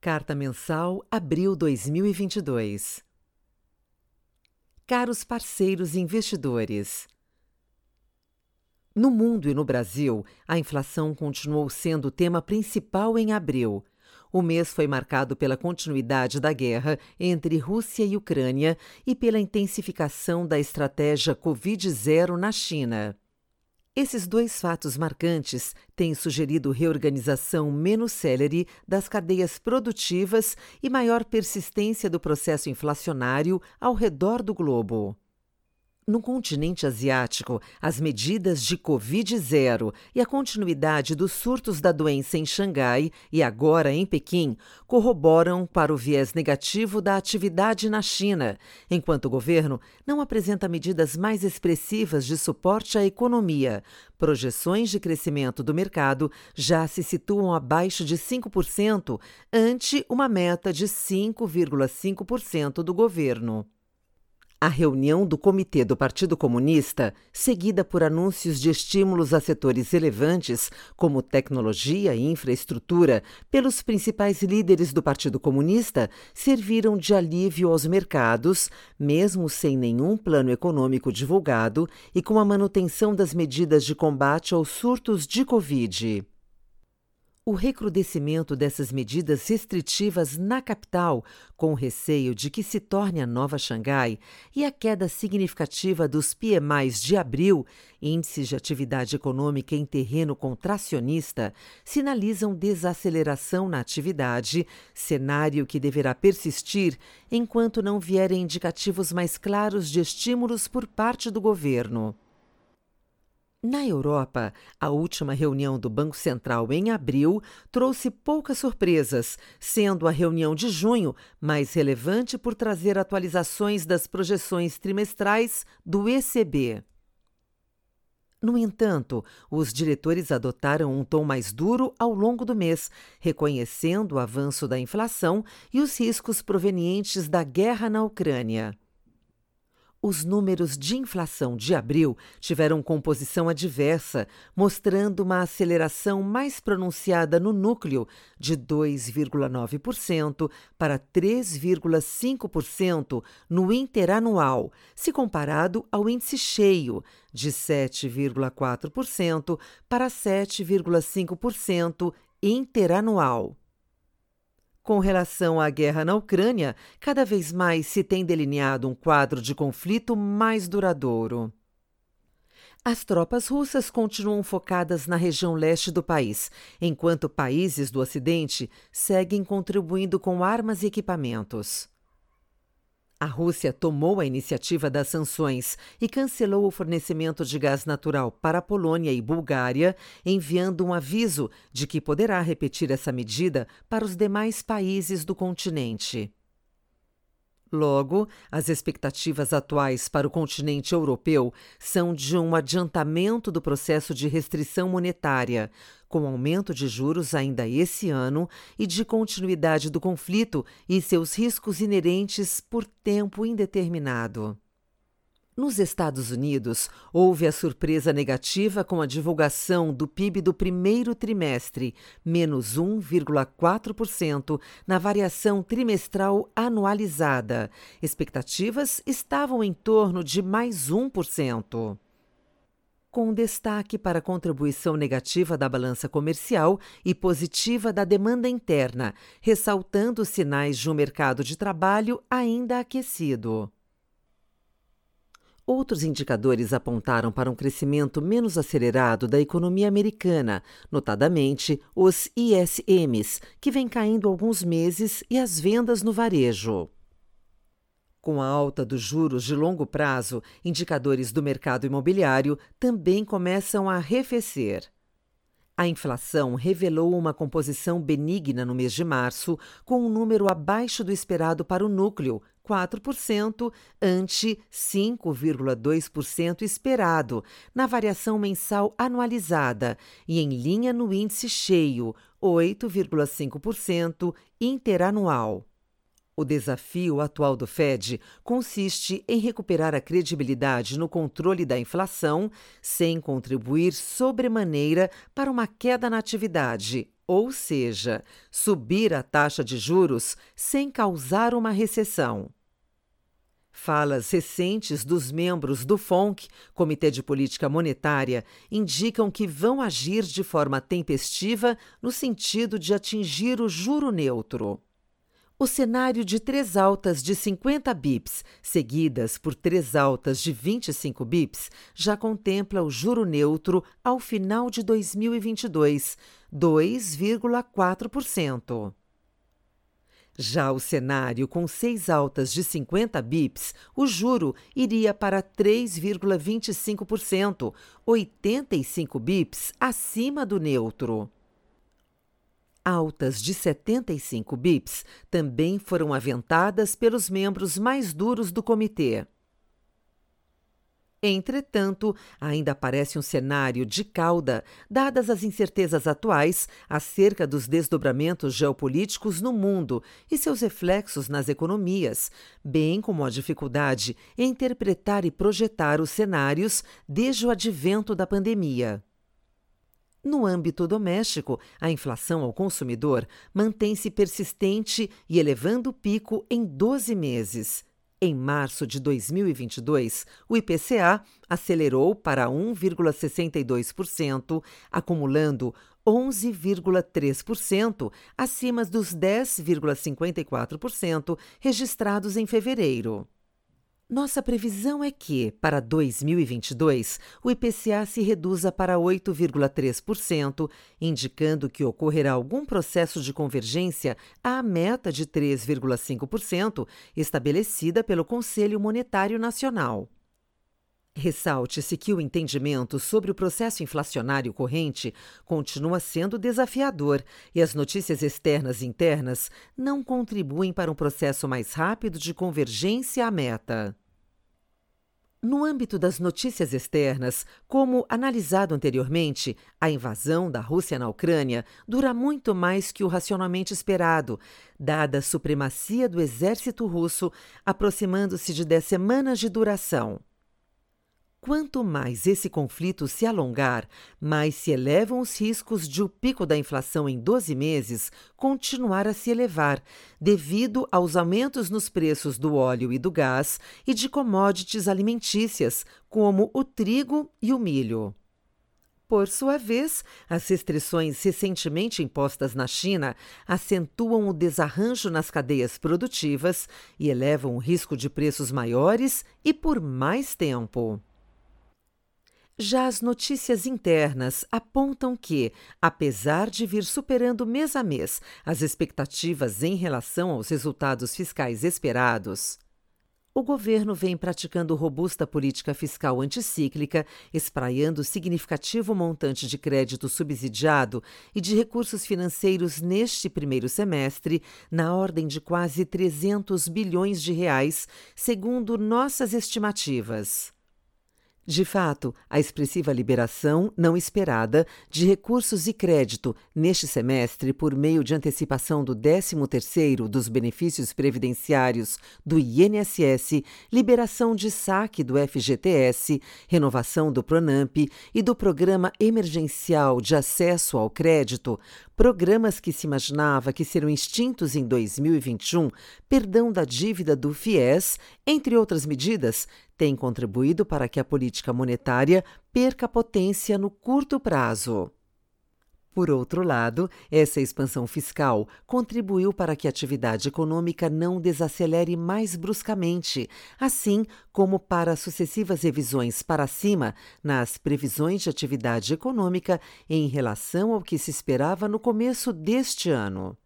Carta Mensal, abril 2022. Caros parceiros investidores, no mundo e no Brasil, a inflação continuou sendo o tema principal em abril. O mês foi marcado pela continuidade da guerra entre Rússia e Ucrânia e pela intensificação da estratégia Covid-0 na China. Esses dois fatos marcantes têm sugerido reorganização menos célere das cadeias produtivas e maior persistência do processo inflacionário ao redor do globo. No continente asiático, as medidas de Covid-0 e a continuidade dos surtos da doença em Xangai e agora em Pequim corroboram para o viés negativo da atividade na China, enquanto o governo não apresenta medidas mais expressivas de suporte à economia. Projeções de crescimento do mercado já se situam abaixo de 5%, ante uma meta de 5,5% do governo. A reunião do Comitê do Partido Comunista, seguida por anúncios de estímulos a setores relevantes, como tecnologia e infraestrutura, pelos principais líderes do Partido Comunista, serviram de alívio aos mercados, mesmo sem nenhum plano econômico divulgado e com a manutenção das medidas de combate aos surtos de Covid. O recrudescimento dessas medidas restritivas na capital, com o receio de que se torne a nova Xangai, e a queda significativa dos PMIs de abril, índices de atividade econômica em terreno contracionista, sinalizam desaceleração na atividade, cenário que deverá persistir enquanto não vierem indicativos mais claros de estímulos por parte do governo. Na Europa, a última reunião do Banco Central em abril trouxe poucas surpresas, sendo a reunião de junho mais relevante por trazer atualizações das projeções trimestrais do ECB. No entanto, os diretores adotaram um tom mais duro ao longo do mês, reconhecendo o avanço da inflação e os riscos provenientes da guerra na Ucrânia. Os números de inflação de abril tiveram composição adversa, mostrando uma aceleração mais pronunciada no núcleo, de 2,9% para 3,5% no interanual, se comparado ao índice cheio, de 7,4% para 7,5% interanual. Com relação à guerra na Ucrânia, cada vez mais se tem delineado um quadro de conflito mais duradouro. As tropas russas continuam focadas na região leste do país, enquanto países do Ocidente seguem contribuindo com armas e equipamentos. A Rússia tomou a iniciativa das sanções e cancelou o fornecimento de gás natural para a Polônia e Bulgária, enviando um aviso de que poderá repetir essa medida para os demais países do continente. Logo, as expectativas atuais para o continente europeu são de um adiantamento do processo de restrição monetária, com aumento de juros ainda esse ano e de continuidade do conflito e seus riscos inerentes por tempo indeterminado. Nos Estados Unidos, houve a surpresa negativa com a divulgação do PIB do primeiro trimestre, menos 1,4% na variação trimestral anualizada. Expectativas estavam em torno de mais 1% com destaque para a contribuição negativa da balança comercial e positiva da demanda interna, ressaltando sinais de um mercado de trabalho ainda aquecido. Outros indicadores apontaram para um crescimento menos acelerado da economia americana, notadamente os ISMs, que vem caindo alguns meses, e as vendas no varejo. Com a alta dos juros de longo prazo, indicadores do mercado imobiliário também começam a arrefecer. A inflação revelou uma composição benigna no mês de março, com um número abaixo do esperado para o núcleo, 4%, ante 5,2% esperado, na variação mensal anualizada, e em linha no índice cheio, 8,5% interanual. O desafio atual do Fed consiste em recuperar a credibilidade no controle da inflação, sem contribuir sobremaneira para uma queda na atividade, ou seja, subir a taxa de juros sem causar uma recessão. Falas recentes dos membros do FONC, Comitê de Política Monetária, indicam que vão agir de forma tempestiva no sentido de atingir o juro neutro. O cenário de três altas de 50 bips, seguidas por três altas de 25 bips, já contempla o juro neutro ao final de 2022, 2,4%. Já o cenário com seis altas de 50 bips, o juro iria para 3,25%, 85 bips acima do neutro. Altas de 75 bips também foram aventadas pelos membros mais duros do comitê. Entretanto, ainda parece um cenário de cauda, dadas as incertezas atuais acerca dos desdobramentos geopolíticos no mundo e seus reflexos nas economias, bem como a dificuldade em interpretar e projetar os cenários desde o advento da pandemia. No âmbito doméstico, a inflação ao consumidor mantém-se persistente e elevando o pico em 12 meses. Em março de 2022, o IPCA acelerou para 1,62%, acumulando 11,3% acima dos 10,54% registrados em fevereiro. Nossa previsão é que, para 2022, o IPCA se reduza para 8,3%, indicando que ocorrerá algum processo de convergência à meta de 3,5% estabelecida pelo Conselho Monetário Nacional. Ressalte-se que o entendimento sobre o processo inflacionário corrente continua sendo desafiador e as notícias externas e internas não contribuem para um processo mais rápido de convergência à meta. No âmbito das notícias externas, como analisado anteriormente, a invasão da Rússia na Ucrânia dura muito mais que o racionalmente esperado, dada a supremacia do exército russo, aproximando-se de 10 semanas de duração. Quanto mais esse conflito se alongar, mais se elevam os riscos de o pico da inflação em 12 meses continuar a se elevar, devido aos aumentos nos preços do óleo e do gás e de commodities alimentícias, como o trigo e o milho. Por sua vez, as restrições recentemente impostas na China acentuam o desarranjo nas cadeias produtivas e elevam o risco de preços maiores e por mais tempo. Já as notícias internas apontam que, apesar de vir superando mês a mês as expectativas em relação aos resultados fiscais esperados, o governo vem praticando robusta política fiscal anticíclica, espraiando significativo montante de crédito subsidiado e de recursos financeiros neste primeiro semestre, na ordem de quase 300 bilhões de reais, segundo nossas estimativas. De fato, a expressiva liberação não esperada de recursos e crédito neste semestre por meio de antecipação do 13º dos benefícios previdenciários do INSS, liberação de saque do FGTS, renovação do Pronamp e do Programa Emergencial de Acesso ao Crédito, programas que se imaginava que seriam extintos em 2021, perdão da dívida do FIES, entre outras medidas, tem contribuído para que a política monetária perca potência no curto prazo. Por outro lado, essa expansão fiscal contribuiu para que a atividade econômica não desacelere mais bruscamente, assim como para sucessivas revisões para cima nas previsões de atividade econômica em relação ao que se esperava no começo deste ano.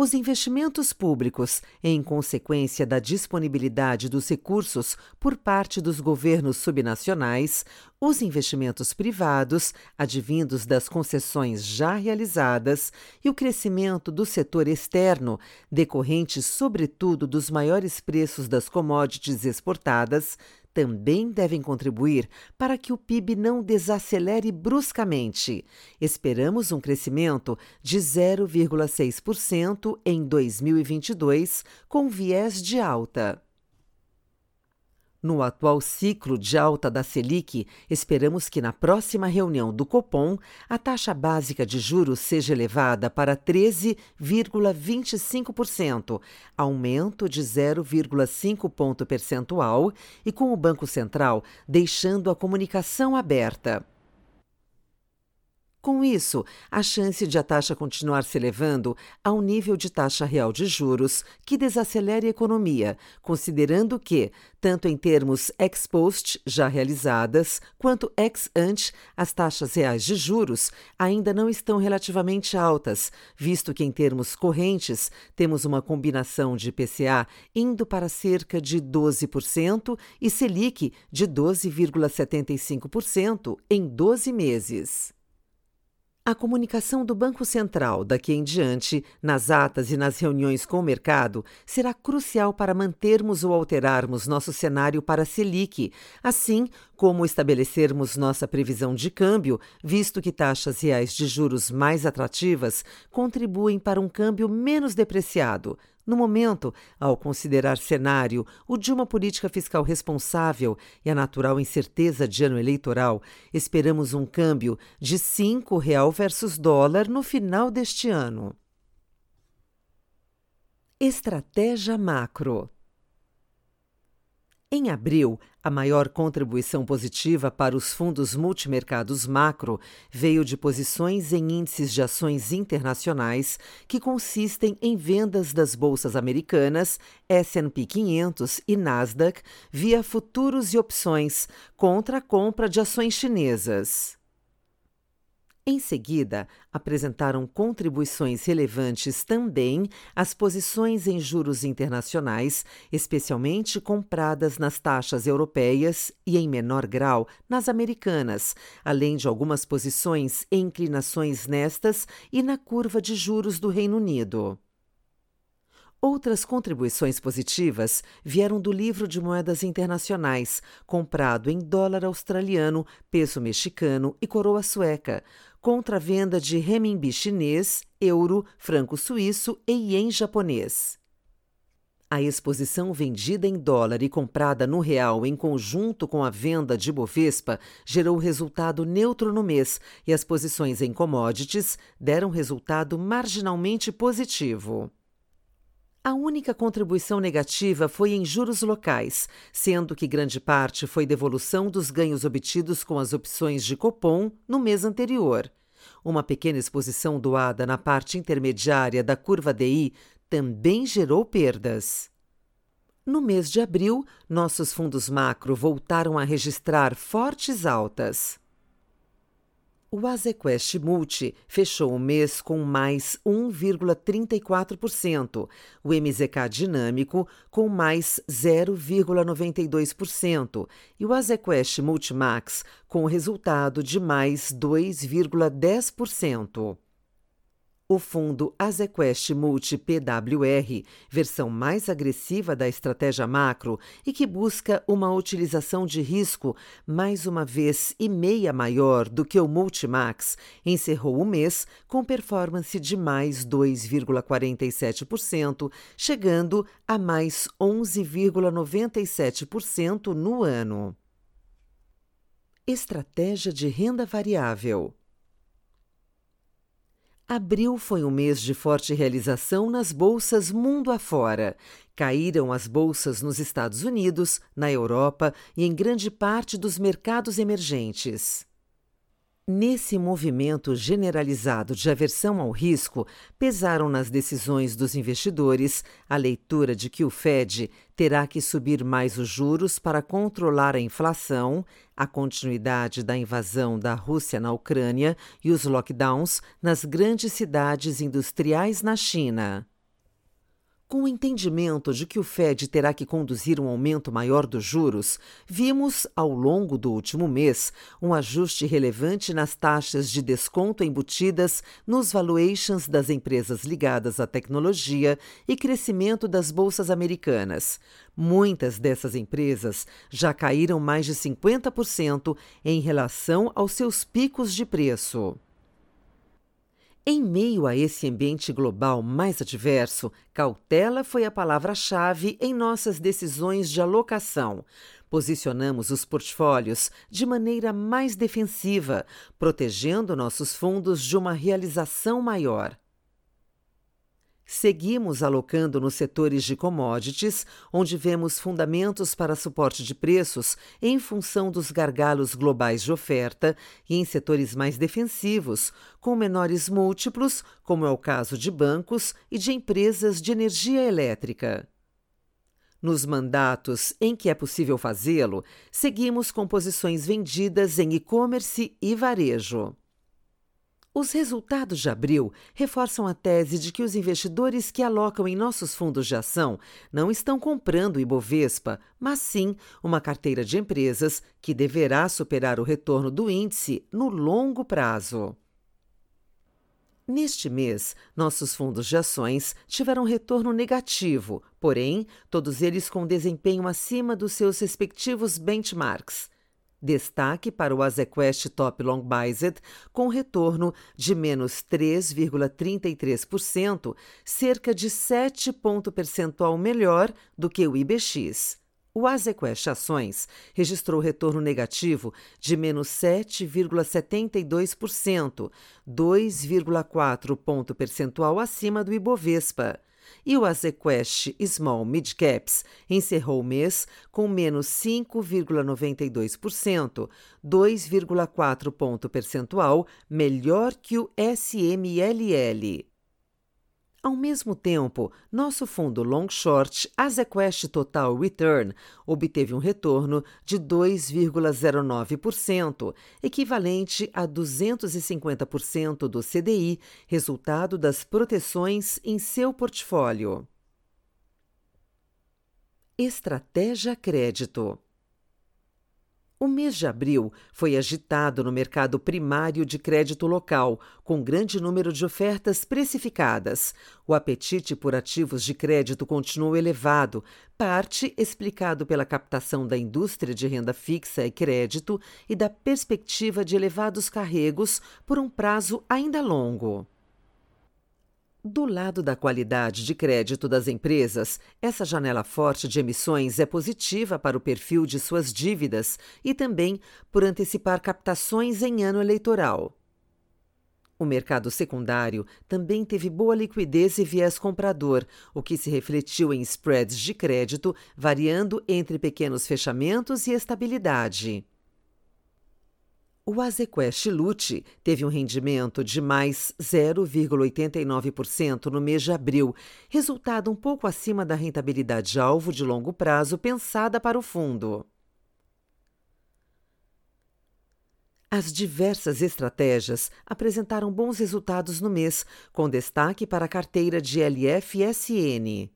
Os investimentos públicos, em consequência da disponibilidade dos recursos por parte dos governos subnacionais, os investimentos privados, advindos das concessões já realizadas, e o crescimento do setor externo, decorrente sobretudo dos maiores preços das commodities exportadas, também devem contribuir para que o PIB não desacelere bruscamente. Esperamos um crescimento de 0,6% em 2022, com viés de alta. No atual ciclo de alta da Selic, esperamos que na próxima reunião do Copom a taxa básica de juros seja elevada para 13,25%, aumento de 0,5 ponto percentual, e com o Banco Central deixando a comunicação aberta. Com isso, a chance de a taxa continuar se elevando ao nível de taxa real de juros que desacelere a economia, considerando que, tanto em termos ex post já realizadas, quanto ex ante, as taxas reais de juros ainda não estão relativamente altas, visto que em termos correntes temos uma combinação de IPCA indo para cerca de 12% e Selic de 12,75% em 12 meses. A comunicação do Banco Central daqui em diante, nas atas e nas reuniões com o mercado, será crucial para mantermos ou alterarmos nosso cenário para a Selic, assim como estabelecermos nossa previsão de câmbio, visto que taxas reais de juros mais atrativas contribuem para um câmbio menos depreciado, no momento, ao considerar cenário o de uma política fiscal responsável e a natural incerteza de ano eleitoral, esperamos um câmbio de cinco real versus dólar no final deste ano. Estratégia macro em abril, a maior contribuição positiva para os fundos multimercados macro veio de posições em índices de ações internacionais que consistem em vendas das bolsas americanas, S&P 500 e Nasdaq via futuros e opções contra a compra de ações chinesas. Em seguida, apresentaram contribuições relevantes também as posições em juros internacionais, especialmente compradas nas taxas europeias e, em menor grau, nas americanas, além de algumas posições em inclinações nestas e na curva de juros do Reino Unido. Outras contribuições positivas vieram do livro de moedas internacionais, comprado em dólar australiano, peso mexicano e coroa sueca, contra a venda de renminbi chinês, euro, franco suíço e ien japonês. A exposição vendida em dólar e comprada no real em conjunto com a venda de Bovespa gerou resultado neutro no mês e as posições em commodities deram resultado marginalmente positivo. A única contribuição negativa foi em juros locais, sendo que grande parte foi devolução dos ganhos obtidos com as opções de Copom no mês anterior. Uma pequena exposição doada na parte intermediária da curva DI também gerou perdas. No mês de abril, nossos fundos macro voltaram a registrar fortes altas. O Azequest Multi fechou o mês com mais 1,34%, o MZK Dinâmico com mais 0,92% e o Azequest Multimax com resultado de mais 2,10%. O fundo Azequest Multi PWR, versão mais agressiva da estratégia macro e que busca uma utilização de risco mais uma vez e meia maior do que o Multimax, encerrou o mês com performance de mais 2,47%, chegando a mais 11,97% no ano. Estratégia de renda variável. Abril foi um mês de forte realização nas bolsas mundo afora. Caíram as bolsas nos Estados Unidos, na Europa e em grande parte dos mercados emergentes. Nesse movimento generalizado de aversão ao risco, pesaram nas decisões dos investidores a leitura de que o Fed terá que subir mais os juros para controlar a inflação, a continuidade da invasão da Rússia na Ucrânia e os lockdowns nas grandes cidades industriais na China. Com o entendimento de que o Fed terá que conduzir um aumento maior dos juros, vimos, ao longo do último mês, um ajuste relevante nas taxas de desconto embutidas nos valuations das empresas ligadas à tecnologia e crescimento das bolsas americanas. Muitas dessas empresas já caíram mais de 50% em relação aos seus picos de preço. Em meio a esse ambiente global mais adverso, cautela foi a palavra-chave em nossas decisões de alocação. Posicionamos os portfólios de maneira mais defensiva, protegendo nossos fundos de uma realização maior. Seguimos alocando nos setores de commodities, onde vemos fundamentos para suporte de preços em função dos gargalos globais de oferta, e em setores mais defensivos, com menores múltiplos, como é o caso de bancos e de empresas de energia elétrica. Nos mandatos em que é possível fazê-lo, seguimos com posições vendidas em e-commerce e varejo. Os resultados de abril reforçam a tese de que os investidores que alocam em nossos fundos de ação não estão comprando o Ibovespa, mas sim uma carteira de empresas que deverá superar o retorno do índice no longo prazo. Neste mês, nossos fundos de ações tiveram retorno negativo, porém, todos eles com desempenho acima dos seus respectivos benchmarks. Destaque para o Azequest Top Long Bized, com retorno de menos 3,33%, cerca de 7 ponto percentual melhor do que o IBX. O Azequest Ações registrou retorno negativo de menos 7,72%, 2,4 ponto percentual acima do Ibovespa e o Azequest Small Mid Caps encerrou o mês com menos 5,92%, 2,4 ponto percentual melhor que o SMLL. Ao mesmo tempo, nosso fundo long short Azequest Total Return obteve um retorno de 2,09%, equivalente a 250% do CDI, resultado das proteções em seu portfólio. Estratégia Crédito o mês de abril foi agitado no mercado primário de crédito local, com grande número de ofertas precificadas. O apetite por ativos de crédito continuou elevado, parte explicado pela captação da indústria de renda fixa e crédito e da perspectiva de elevados carregos por um prazo ainda longo. Do lado da qualidade de crédito das empresas, essa janela forte de emissões é positiva para o perfil de suas dívidas e também por antecipar captações em ano eleitoral. O mercado secundário também teve boa liquidez e viés comprador, o que se refletiu em spreads de crédito variando entre pequenos fechamentos e estabilidade. O Azequest Lute teve um rendimento de mais 0,89% no mês de abril, resultado um pouco acima da rentabilidade alvo de longo prazo pensada para o fundo. As diversas estratégias apresentaram bons resultados no mês, com destaque para a carteira de LFSN.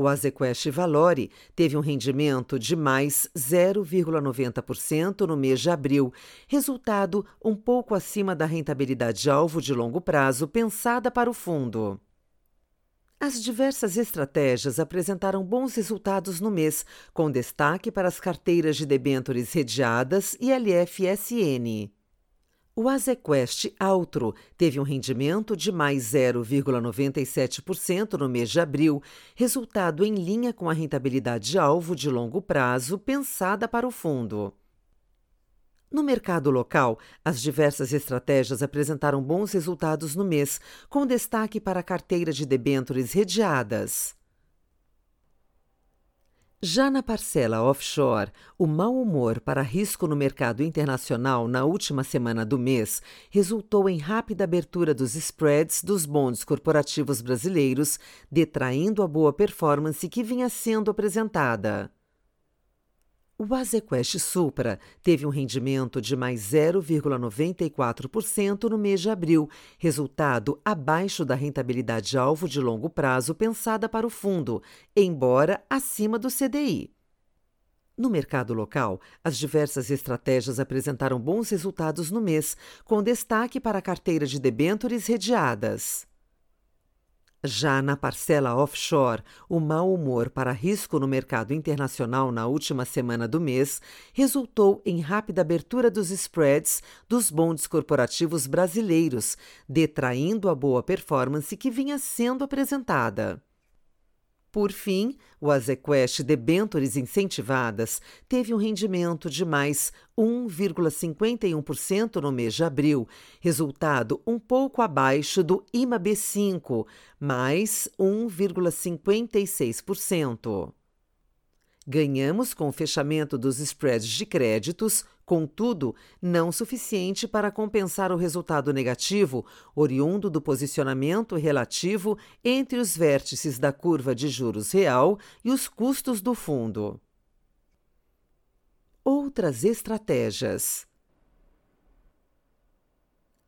O Azequest Valore teve um rendimento de mais 0,90% no mês de abril, resultado um pouco acima da rentabilidade alvo de longo prazo pensada para o fundo. As diversas estratégias apresentaram bons resultados no mês, com destaque para as carteiras de debêntures redeadas e LFSN. O Azequest Altro teve um rendimento de mais 0,97% no mês de abril, resultado em linha com a rentabilidade alvo de longo prazo pensada para o fundo. No mercado local, as diversas estratégias apresentaram bons resultados no mês, com destaque para a carteira de debêntures redeadas. Já na parcela offshore, o mau humor para risco no mercado internacional na última semana do mês resultou em rápida abertura dos spreads dos bonds corporativos brasileiros, detraindo a boa performance que vinha sendo apresentada. O Azequest Supra teve um rendimento de mais 0,94% no mês de abril, resultado abaixo da rentabilidade alvo de longo prazo pensada para o fundo, embora acima do CDI. No mercado local, as diversas estratégias apresentaram bons resultados no mês, com destaque para a carteira de debêntures redeadas. Já na parcela offshore, o mau humor para risco no mercado internacional na última semana do mês resultou em rápida abertura dos spreads dos bondes corporativos brasileiros, detraindo a boa performance que vinha sendo apresentada. Por fim, o Azequest Debentures Incentivadas teve um rendimento de mais 1,51% no mês de abril, resultado um pouco abaixo do IMAB5, mais 1,56%. Ganhamos com o fechamento dos spreads de créditos, contudo, não suficiente para compensar o resultado negativo oriundo do posicionamento relativo entre os vértices da curva de juros real e os custos do fundo. Outras estratégias.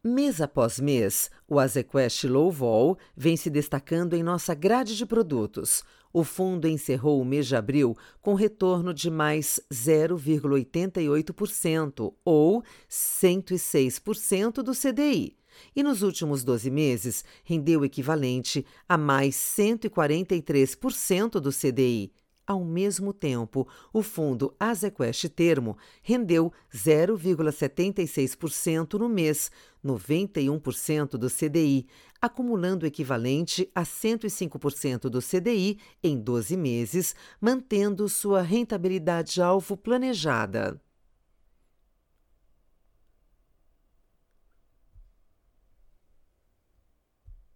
Mês após mês, o Azequest Low Vol vem se destacando em nossa grade de produtos. O fundo encerrou o mês de abril com retorno de mais 0,88% ou 106% do CDI. E nos últimos 12 meses rendeu o equivalente a mais 143% do CDI. Ao mesmo tempo, o fundo Azequest Termo rendeu 0,76% no mês, 91% do CDI, acumulando o equivalente a 105% do CDI em 12 meses, mantendo sua rentabilidade alvo planejada.